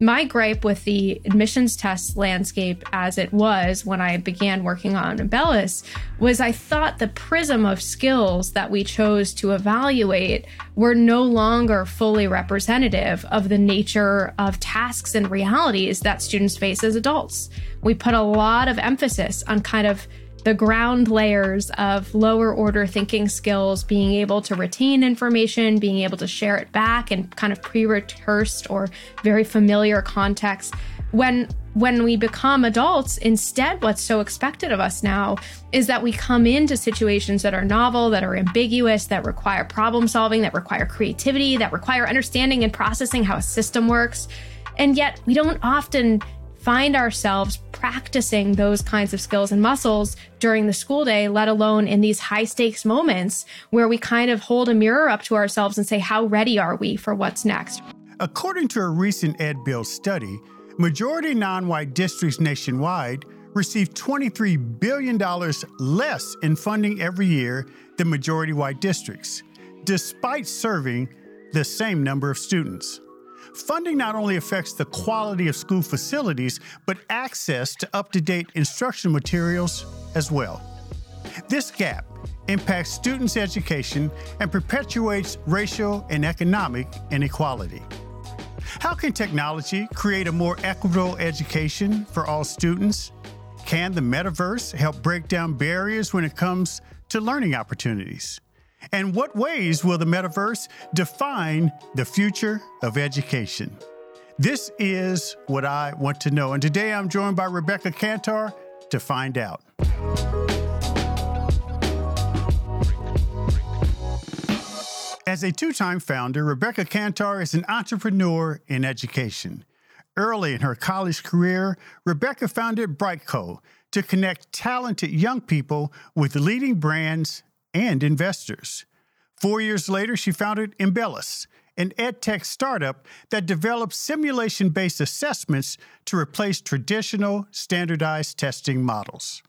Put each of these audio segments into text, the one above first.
My gripe with the admissions test landscape as it was when I began working on Imbellus was I thought the prism of skills that we chose to evaluate were no longer fully representative of the nature of tasks and realities that students face as adults. We put a lot of emphasis on kind of the ground layers of lower order thinking skills, being able to retain information, being able to share it back in kind of pre-rehearsed or very familiar context. When when we become adults, instead, what's so expected of us now is that we come into situations that are novel, that are ambiguous, that require problem solving, that require creativity, that require understanding and processing how a system works. And yet, we don't often find ourselves practicing those kinds of skills and muscles during the school day, let alone in these high stakes moments where we kind of hold a mirror up to ourselves and say, how ready are we for what's next? According to a recent EdBuild study, majority non white districts nationwide receive $23 billion less in funding every year than majority white districts, despite serving the same number of students. Funding not only affects the quality of school facilities, but access to up to date instructional materials as well. This gap impacts students' education and perpetuates racial and economic inequality. How can technology create a more equitable education for all students? Can the metaverse help break down barriers when it comes to learning opportunities? And what ways will the metaverse define the future of education? This is what I want to know. And today I'm joined by Rebecca Kantar to find out. As a two time founder, Rebecca Kantar is an entrepreneur in education. Early in her college career, Rebecca founded Brightco to connect talented young people with leading brands and investors. Four years later, she founded Imbellus, an edtech startup that develops simulation based assessments to replace traditional standardized testing models.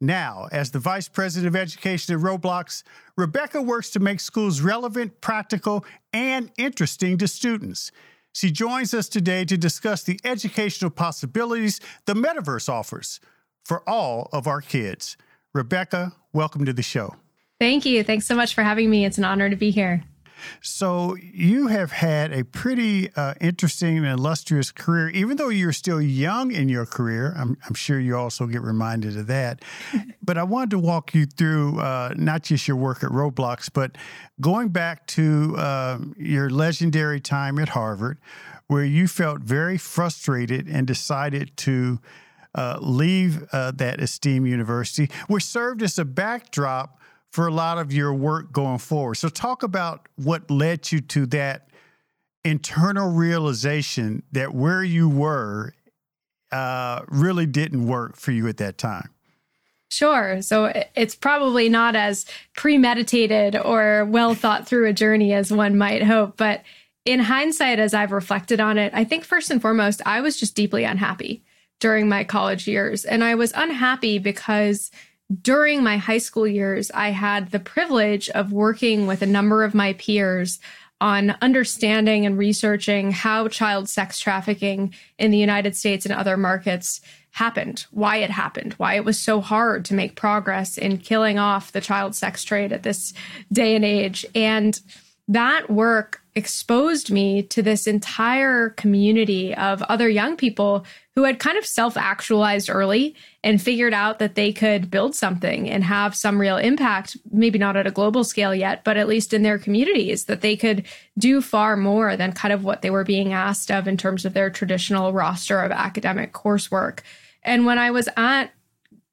Now, as the Vice President of Education at Roblox, Rebecca works to make schools relevant, practical, and interesting to students. She joins us today to discuss the educational possibilities the metaverse offers for all of our kids. Rebecca, welcome to the show. Thank you. Thanks so much for having me. It's an honor to be here. So, you have had a pretty uh, interesting and illustrious career, even though you're still young in your career. I'm, I'm, sure you also get reminded of that. but I wanted to walk you through uh, not just your work at Roblox, but going back to uh, your legendary time at Harvard, where you felt very frustrated and decided to uh, leave uh, that esteemed university, which served as a backdrop for a lot of your work going forward. So, talk about what led you to that internal realization that where you were uh, really didn't work for you at that time. Sure. So it's probably not as premeditated or well thought through a journey as one might hope. But in hindsight, as I've reflected on it, I think first and foremost, I was just deeply unhappy during my college years. And I was unhappy because during my high school years, I had the privilege of working with a number of my peers on understanding and researching how child sex trafficking in the United States and other markets happened, why it happened, why it was so hard to make progress in killing off the child sex trade at this day and age. And that work exposed me to this entire community of other young people who had kind of self actualized early and figured out that they could build something and have some real impact, maybe not at a global scale yet, but at least in their communities, that they could do far more than kind of what they were being asked of in terms of their traditional roster of academic coursework. And when I was at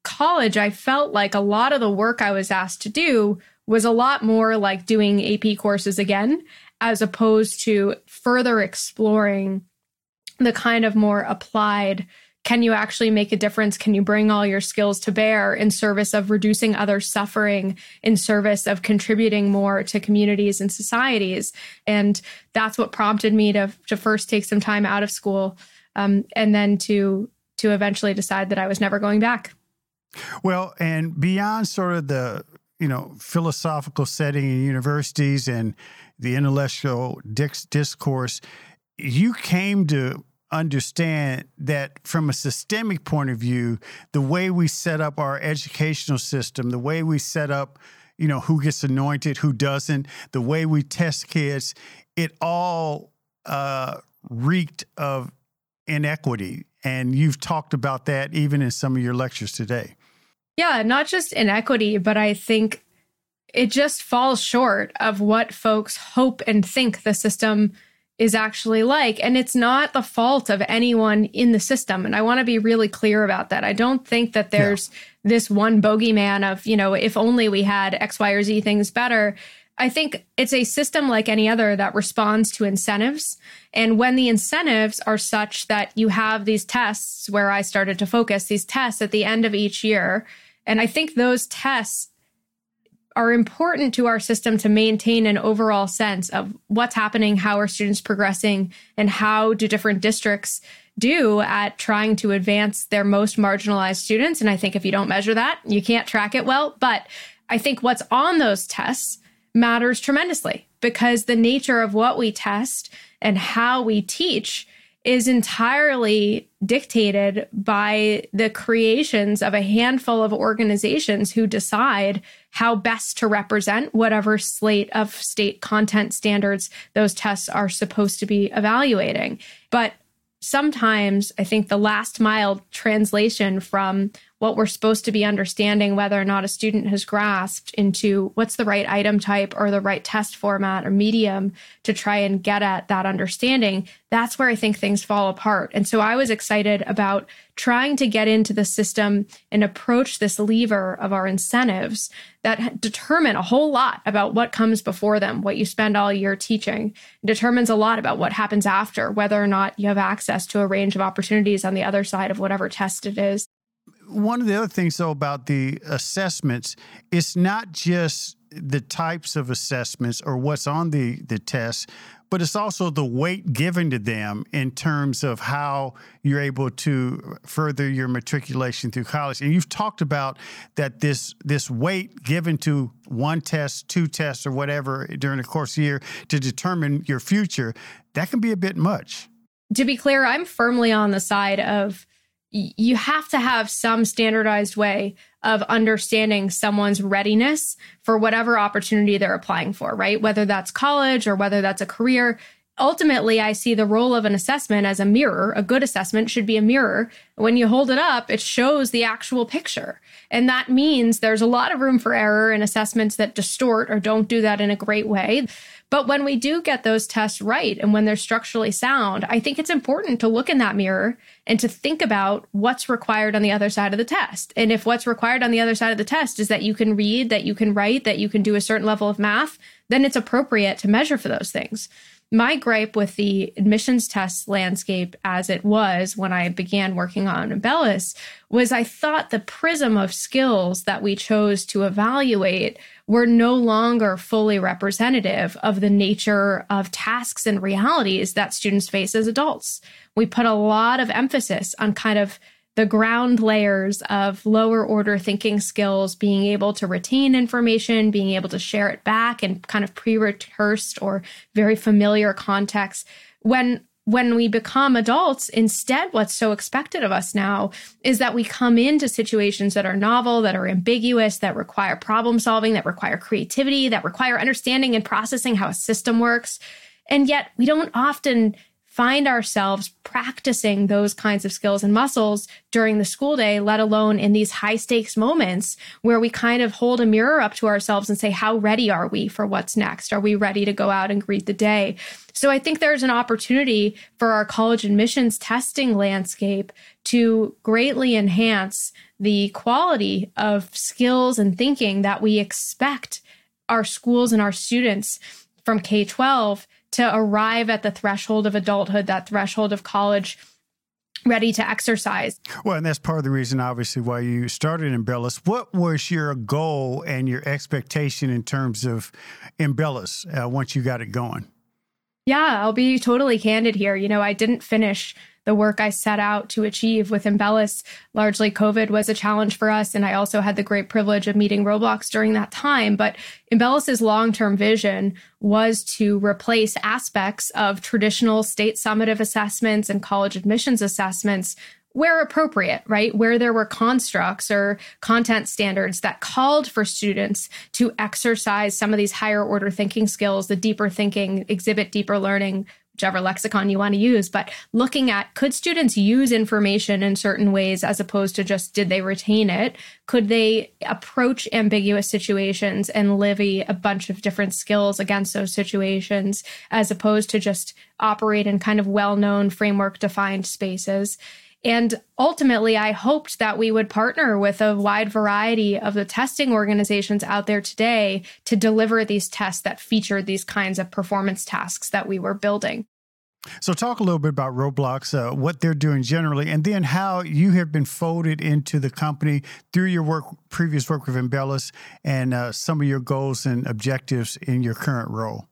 college, I felt like a lot of the work I was asked to do was a lot more like doing AP courses again, as opposed to further exploring the kind of more applied can you actually make a difference? Can you bring all your skills to bear in service of reducing other suffering, in service of contributing more to communities and societies? And that's what prompted me to, to first take some time out of school um, and then to to eventually decide that I was never going back. Well, and beyond sort of the you know philosophical setting in universities and the intellectual discourse, you came to understand that from a systemic point of view, the way we set up our educational system, the way we set up, you know, who gets anointed, who doesn't, the way we test kids, it all uh, reeked of inequity. And you've talked about that even in some of your lectures today. Yeah, not just inequity, but I think it just falls short of what folks hope and think the system is actually like. And it's not the fault of anyone in the system. And I want to be really clear about that. I don't think that there's yeah. this one bogeyman of, you know, if only we had X, Y, or Z things better. I think it's a system like any other that responds to incentives. And when the incentives are such that you have these tests where I started to focus, these tests at the end of each year, and I think those tests are important to our system to maintain an overall sense of what's happening, how are students progressing, and how do different districts do at trying to advance their most marginalized students. And I think if you don't measure that, you can't track it well. But I think what's on those tests matters tremendously because the nature of what we test and how we teach is entirely dictated by the creations of a handful of organizations who decide how best to represent whatever slate of state content standards those tests are supposed to be evaluating. But sometimes I think the last mile translation from what we're supposed to be understanding whether or not a student has grasped into what's the right item type or the right test format or medium to try and get at that understanding, that's where I think things fall apart. And so I was excited about trying to get into the system and approach this lever of our incentives that determine a whole lot about what comes before them, what you spend all year teaching, determines a lot about what happens after, whether or not you have access to a range of opportunities on the other side of whatever test it is one of the other things, though, about the assessments, it's not just the types of assessments or what's on the, the test, but it's also the weight given to them in terms of how you're able to further your matriculation through college. And you've talked about that this this weight given to one test, two tests, or whatever during the course of the year to determine your future, that can be a bit much. To be clear, I'm firmly on the side of you have to have some standardized way of understanding someone's readiness for whatever opportunity they're applying for, right? Whether that's college or whether that's a career. Ultimately, I see the role of an assessment as a mirror. A good assessment should be a mirror. When you hold it up, it shows the actual picture. And that means there's a lot of room for error in assessments that distort or don't do that in a great way. But when we do get those tests right and when they're structurally sound, I think it's important to look in that mirror and to think about what's required on the other side of the test. And if what's required on the other side of the test is that you can read, that you can write, that you can do a certain level of math, then it's appropriate to measure for those things my gripe with the admissions test landscape as it was when I began working on Imbellus was I thought the prism of skills that we chose to evaluate were no longer fully representative of the nature of tasks and realities that students face as adults. We put a lot of emphasis on kind of the ground layers of lower order thinking skills, being able to retain information, being able to share it back in kind of pre-rehearsed or very familiar contexts. When when we become adults, instead, what's so expected of us now is that we come into situations that are novel, that are ambiguous, that require problem solving, that require creativity, that require understanding and processing how a system works. And yet, we don't often find ourselves practicing those kinds of skills and muscles during the school day, let alone in these high stakes moments where we kind of hold a mirror up to ourselves and say, How ready are we for what's next? Are we ready to go out and greet the day? So I think there's an opportunity for our college admissions testing landscape to greatly enhance the quality of skills and thinking that we expect our schools and our students from K 12 to arrive at the threshold of adulthood, that threshold of college ready to exercise. Well, and that's part of the reason, obviously, why you started Imbellus. What was your goal and your expectation in terms of Imbellus uh, once you got it going? Yeah, I'll be totally candid here. You know, I didn't finish the work I set out to achieve with Imbellus. Largely, COVID was a challenge for us. And I also had the great privilege of meeting Roblox during that time. But Imbellus's long term vision was to replace aspects of traditional state summative assessments and college admissions assessments where appropriate, right? Where there were constructs or content standards that called for students to exercise some of these higher order thinking skills, the deeper thinking, exhibit deeper learning, whichever lexicon you want to use, but looking at could students use information in certain ways as opposed to just did they retain it? Could they approach ambiguous situations and levy a bunch of different skills against those situations as opposed to just operate in kind of well known framework defined spaces? And ultimately, I hoped that we would partner with a wide variety of the testing organizations out there today to deliver these tests that featured these kinds of performance tasks that we were building. So, talk a little bit about Roblox, uh, what they're doing generally, and then how you have been folded into the company through your work, previous work with Imbellus, and uh, some of your goals and objectives in your current role.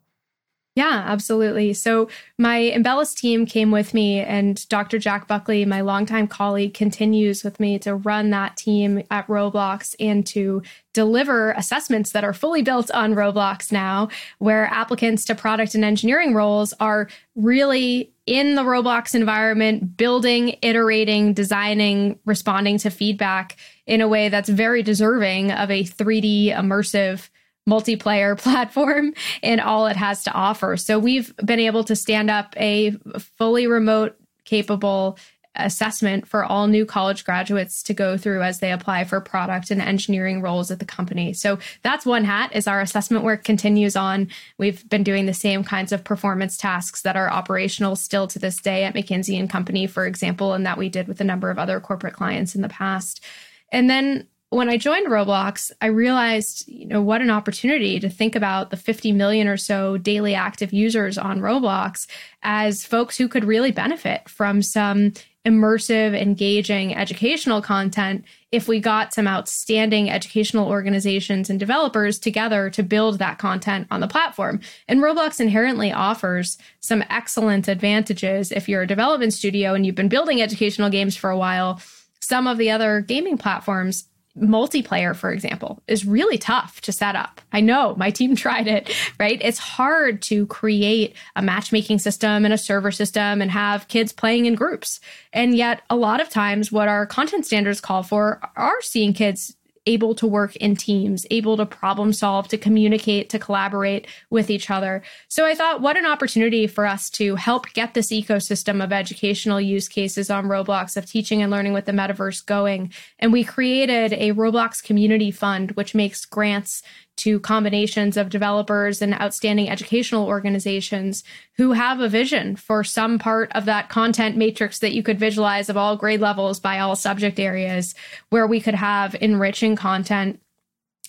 Yeah, absolutely. So my Imbellus team came with me, and Dr. Jack Buckley, my longtime colleague, continues with me to run that team at Roblox and to deliver assessments that are fully built on Roblox now, where applicants to product and engineering roles are really in the Roblox environment, building, iterating, designing, responding to feedback in a way that's very deserving of a 3D immersive multiplayer platform and all it has to offer. So we've been able to stand up a fully remote capable assessment for all new college graduates to go through as they apply for product and engineering roles at the company. So that's one hat is our assessment work continues on. We've been doing the same kinds of performance tasks that are operational still to this day at McKinsey and Company, for example, and that we did with a number of other corporate clients in the past. And then when I joined Roblox, I realized, you know, what an opportunity to think about the 50 million or so daily active users on Roblox as folks who could really benefit from some immersive, engaging educational content if we got some outstanding educational organizations and developers together to build that content on the platform. And Roblox inherently offers some excellent advantages if you're a development studio and you've been building educational games for a while. Some of the other gaming platforms multiplayer, for example, is really tough to set up. I know my team tried it, right? It's hard to create a matchmaking system and a server system and have kids playing in groups. And yet, a lot of times, what our content standards call for are seeing kids able to work in teams, able to problem solve, to communicate, to collaborate with each other. So I thought, what an opportunity for us to help get this ecosystem of educational use cases on Roblox of teaching and learning with the metaverse going. And we created a Roblox community fund, which makes grants to combinations of developers and outstanding educational organizations who have a vision for some part of that content matrix that you could visualize of all grade levels by all subject areas, where we could have enriching content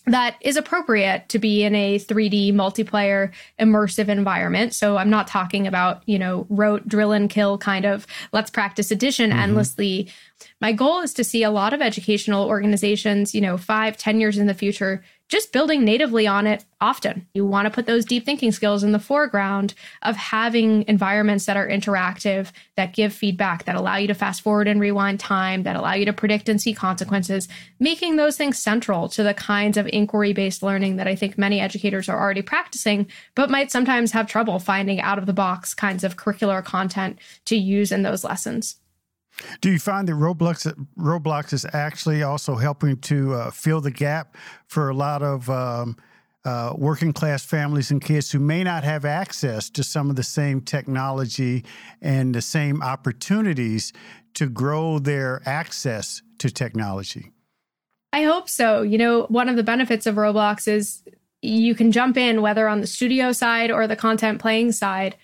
that is appropriate to be in a 3D multiplayer immersive environment. So I'm not talking about, you know, rote drill and kill kind of let's practice addition mm-hmm. endlessly. My goal is to see a lot of educational organizations, you know, five, ten years in the future just building natively on it often. You want to put those deep thinking skills in the foreground of having environments that are interactive, that give feedback, that allow you to fast forward and rewind time, that allow you to predict and see consequences, making those things central to the kinds of inquiry based learning that I think many educators are already practicing, but might sometimes have trouble finding out of the box kinds of curricular content to use in those lessons. Do you find that Roblox Roblox is actually also helping to uh, fill the gap for a lot of um, uh, working class families and kids who may not have access to some of the same technology and the same opportunities to grow their access to technology? I hope so. You know, one of the benefits of Roblox is you can jump in whether on the studio side or the content playing side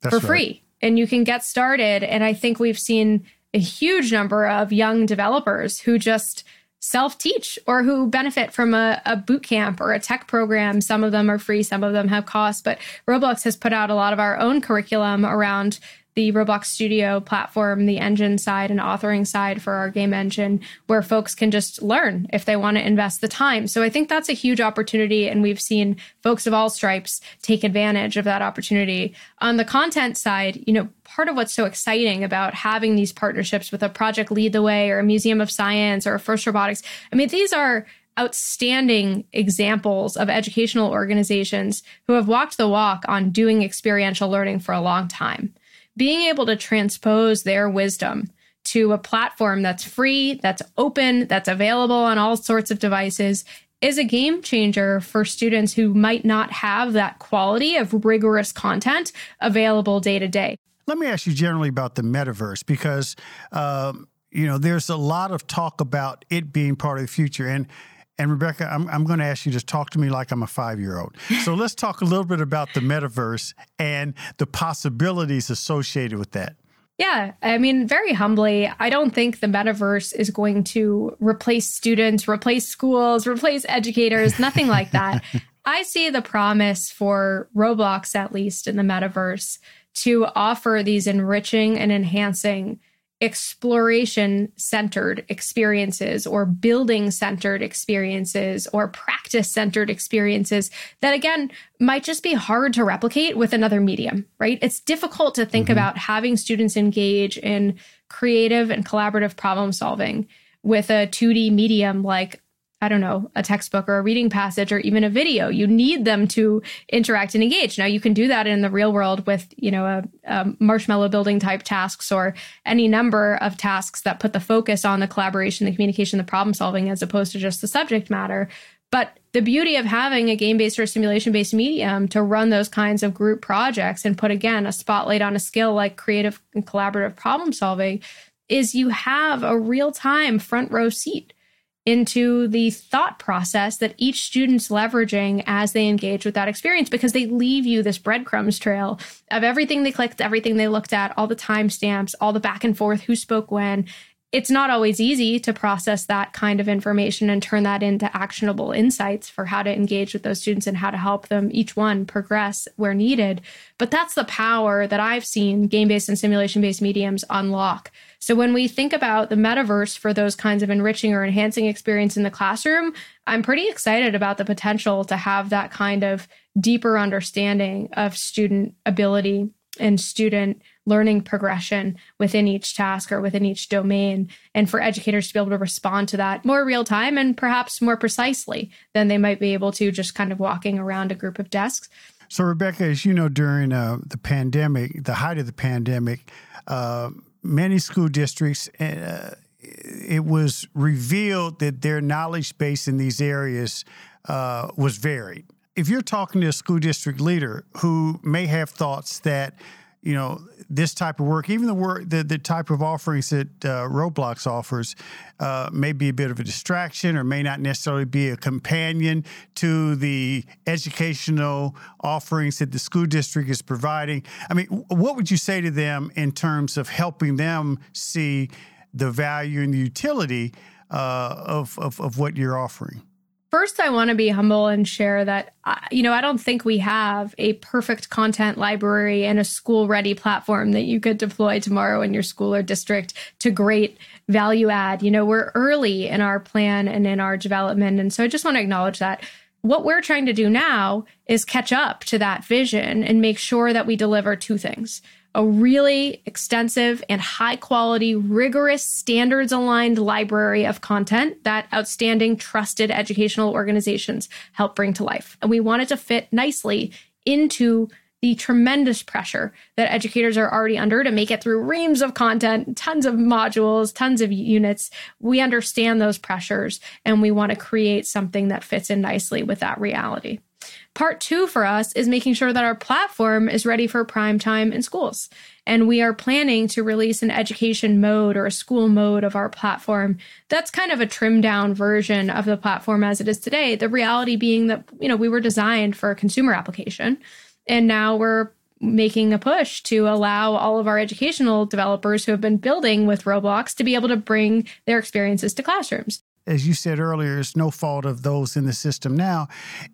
That's for right. free and you can get started. And I think we've seen a huge number of young developers who just self teach or who benefit from a, a boot camp or a tech program. Some of them are free, some of them have costs, but Roblox has put out a lot of our own curriculum around the Roblox Studio platform, the engine side and authoring side for our game engine, where folks can just learn if they want to invest the time. So I think that's a huge opportunity. And we've seen folks of all stripes take advantage of that opportunity. On the content side, you know, part of what's so exciting about having these partnerships with a project Lead the Way or a Museum of Science or a First Robotics, I mean, these are outstanding examples of educational organizations who have walked the walk on doing experiential learning for a long time being able to transpose their wisdom to a platform that's free, that's open, that's available on all sorts of devices is a game changer for students who might not have that quality of rigorous content available day to day. Let me ask you generally about the metaverse because, um, you know, there's a lot of talk about it being part of the future. And and Rebecca, I'm, I'm going to ask you to talk to me like I'm a five year old. So let's talk a little bit about the metaverse and the possibilities associated with that. Yeah, I mean, very humbly, I don't think the metaverse is going to replace students, replace schools, replace educators, nothing like that. I see the promise for Roblox, at least in the metaverse, to offer these enriching and enhancing exploration centered experiences or building centered experiences or practice centered experiences that again might just be hard to replicate with another medium right it's difficult to think mm-hmm. about having students engage in creative and collaborative problem solving with a 2D medium like I don't know, a textbook or a reading passage or even a video. You need them to interact and engage. Now you can do that in the real world with, you know, a, a, marshmallow building type tasks or any number of tasks that put the focus on the collaboration, the communication, the problem solving as opposed to just the subject matter. But the beauty of having a game based or simulation based medium to run those kinds of group projects and put again a spotlight on a skill like creative and collaborative problem solving is you have a real time front row seat into the thought process that each student's leveraging as they engage with that experience because they leave you this breadcrumbs trail of everything they clicked, everything they looked at, all the timestamps, all the back and forth, who spoke when, it's not always easy to process that kind of information and turn that into actionable insights for how to engage with those students and how to help them each one progress where needed. But that's the power that I've seen game based and simulation based mediums unlock. So when we think about the metaverse for those kinds of enriching or enhancing experience in the classroom, I'm pretty excited about the potential to have that kind of deeper understanding of student ability and student learning progression within each task or within each domain, and for educators to be able to respond to that more real time and perhaps more precisely than they might be able to just kind of walking around a group of desks. So, Rebecca, as you know, during uh, the pandemic, the height of the pandemic, uh, many school districts, uh, it was revealed that their knowledge base in these areas uh, was varied. If you're talking to a school district leader who may have thoughts that you know this type of work, even the work, the, the type of offerings that uh, Roblox offers, uh, may be a bit of a distraction or may not necessarily be a companion to the educational offerings that the school district is providing. I mean, what would you say to them in terms of helping them see the value and the utility uh, of, of, of what you're offering? First, I want to be humble and share that, uh, you know, I don't think we have a perfect content library and a school ready platform that you could deploy tomorrow in your school or district to great value add. You know, we're early in our plan and in our development. And so I just want to acknowledge that what we're trying to do now is catch up to that vision and make sure that we deliver two things a really extensive and high quality, rigorous, standards aligned library of content that outstanding, trusted educational organizations help bring to life. And we want it to fit nicely into the tremendous pressure that educators are already under to make it through reams of content, tons of modules, tons of units. We understand those pressures and we want to create something that fits in nicely with that reality. Part two for us is making sure that our platform is ready for prime time in schools. And we are planning to release an education mode or a school mode of our platform. That's kind of a trimmed down version of the platform as it is today. The reality being that, you know, we were designed for a consumer application. And now we're making a push to allow all of our educational developers who have been building with Roblox to be able to bring their experiences to classrooms as you said earlier, it's no fault of those in the system now,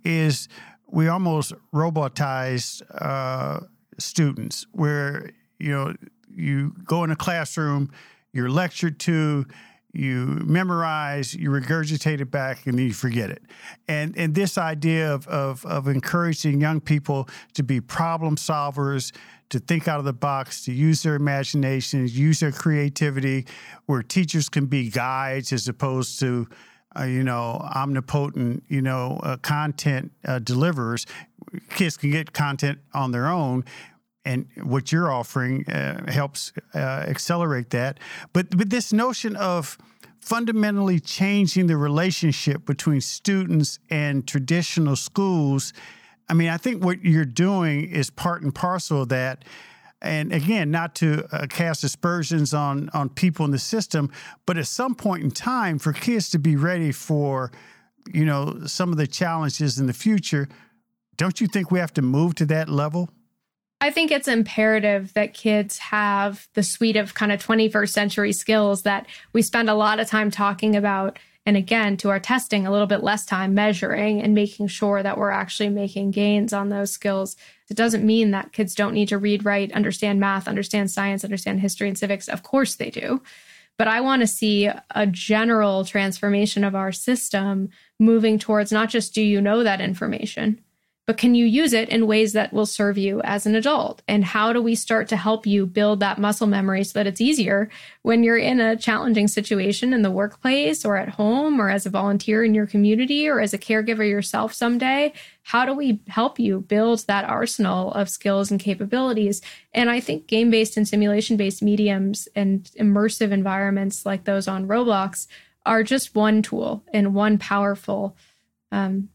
is we almost robotized uh, students where, you know, you go in a classroom, you're lectured to, you memorize, you regurgitate it back, and then you forget it. And and this idea of of, of encouraging young people to be problem solvers, to think out of the box, to use their imaginations, use their creativity, where teachers can be guides as opposed to uh, you know, omnipotent, you know, uh, content uh, deliverers. Kids can get content on their own, and what you're offering uh, helps uh, accelerate that. But but this notion of fundamentally changing the relationship between students and traditional schools. I mean, I think what you're doing is part and parcel of that and again, not to uh, cast aspersions on on people in the system, but at some point in time, for kids to be ready for, you know, some of the challenges in the future, don't you think we have to move to that level? I think it's imperative that kids have the suite of kind of 21st century skills that we spend a lot of time talking about. And again to our testing a little bit less time measuring and making sure that we're actually making gains on those skills. It doesn't mean that kids don't need to read write understand math understand science understand history and civics. Of course they do. But i want to see a general transformation of our system moving towards not just do you know that information but can you use it in ways that will serve you as an adult? And how do we start to help you build that muscle memory so that it's easier when you're in a challenging situation in the workplace or at home or as a volunteer in your community or as a caregiver yourself someday? How do we help you build that arsenal of skills and capabilities? And I think game based and simulation based mediums and immersive environments like those on Roblox are just one tool and one powerful um,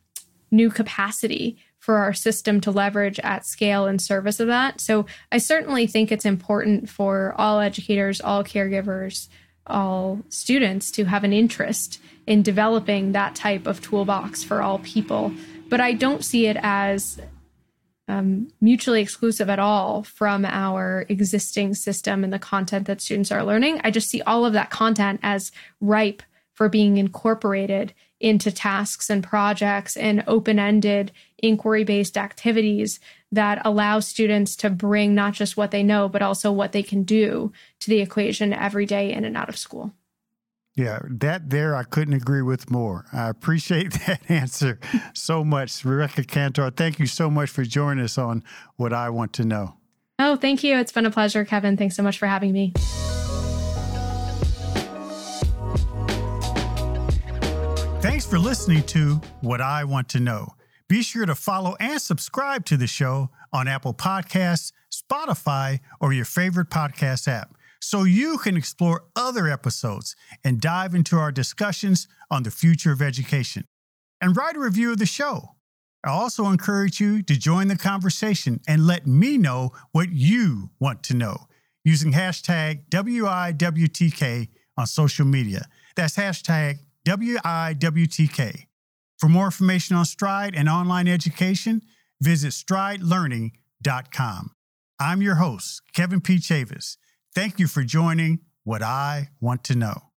new capacity for our system to leverage at scale in service of that. So I certainly think it's important for all educators, all caregivers, all students to have an interest in developing that type of toolbox for all people. But I don't see it as um, mutually exclusive at all from our existing system and the content that students are learning. I just see all of that content as ripe for being incorporated into tasks and projects and open ended inquiry based activities that allow students to bring not just what they know, but also what they can do to the equation every day in and out of school. Yeah, that there I couldn't agree with more. I appreciate that answer so much. Rebecca Kantar, thank you so much for joining us on What I Want to Know. Oh, thank you. It's been a pleasure, Kevin. Thanks so much for having me. Thanks for listening to What I Want to Know. Be sure to follow and subscribe to the show on Apple Podcasts, Spotify, or your favorite podcast app so you can explore other episodes and dive into our discussions on the future of education. And write a review of the show. I also encourage you to join the conversation and let me know what you want to know using hashtag WIWTK on social media. That's hashtag WIWTK. For more information on Stride and online education, visit stridelearning.com. I'm your host, Kevin P. Chavous. Thank you for joining What I Want to Know.